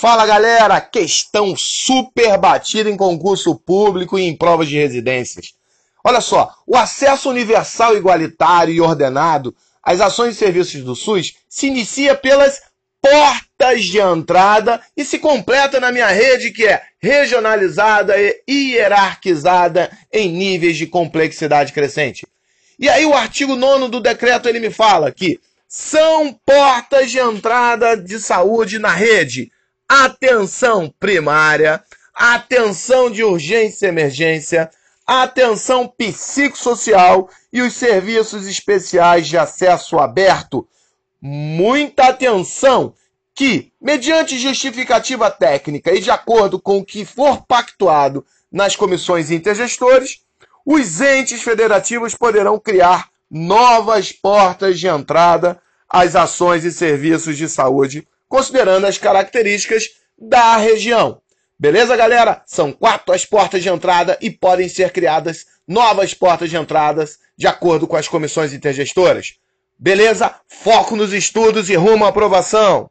Fala galera, questão super batida em concurso público e em provas de residências. Olha só, o acesso universal, igualitário e ordenado às ações e serviços do SUS se inicia pelas portas de entrada e se completa na minha rede que é regionalizada e hierarquizada em níveis de complexidade crescente. E aí o artigo 9 do decreto ele me fala que são portas de entrada de saúde na rede atenção primária, atenção de urgência e emergência, atenção psicossocial e os serviços especiais de acesso aberto. Muita atenção que, mediante justificativa técnica e de acordo com o que for pactuado nas comissões intergestores, os entes federativos poderão criar novas portas de entrada às ações e serviços de saúde considerando as características da região. Beleza, galera? São quatro as portas de entrada e podem ser criadas novas portas de entradas de acordo com as comissões intergestoras. Beleza? Foco nos estudos e rumo à aprovação.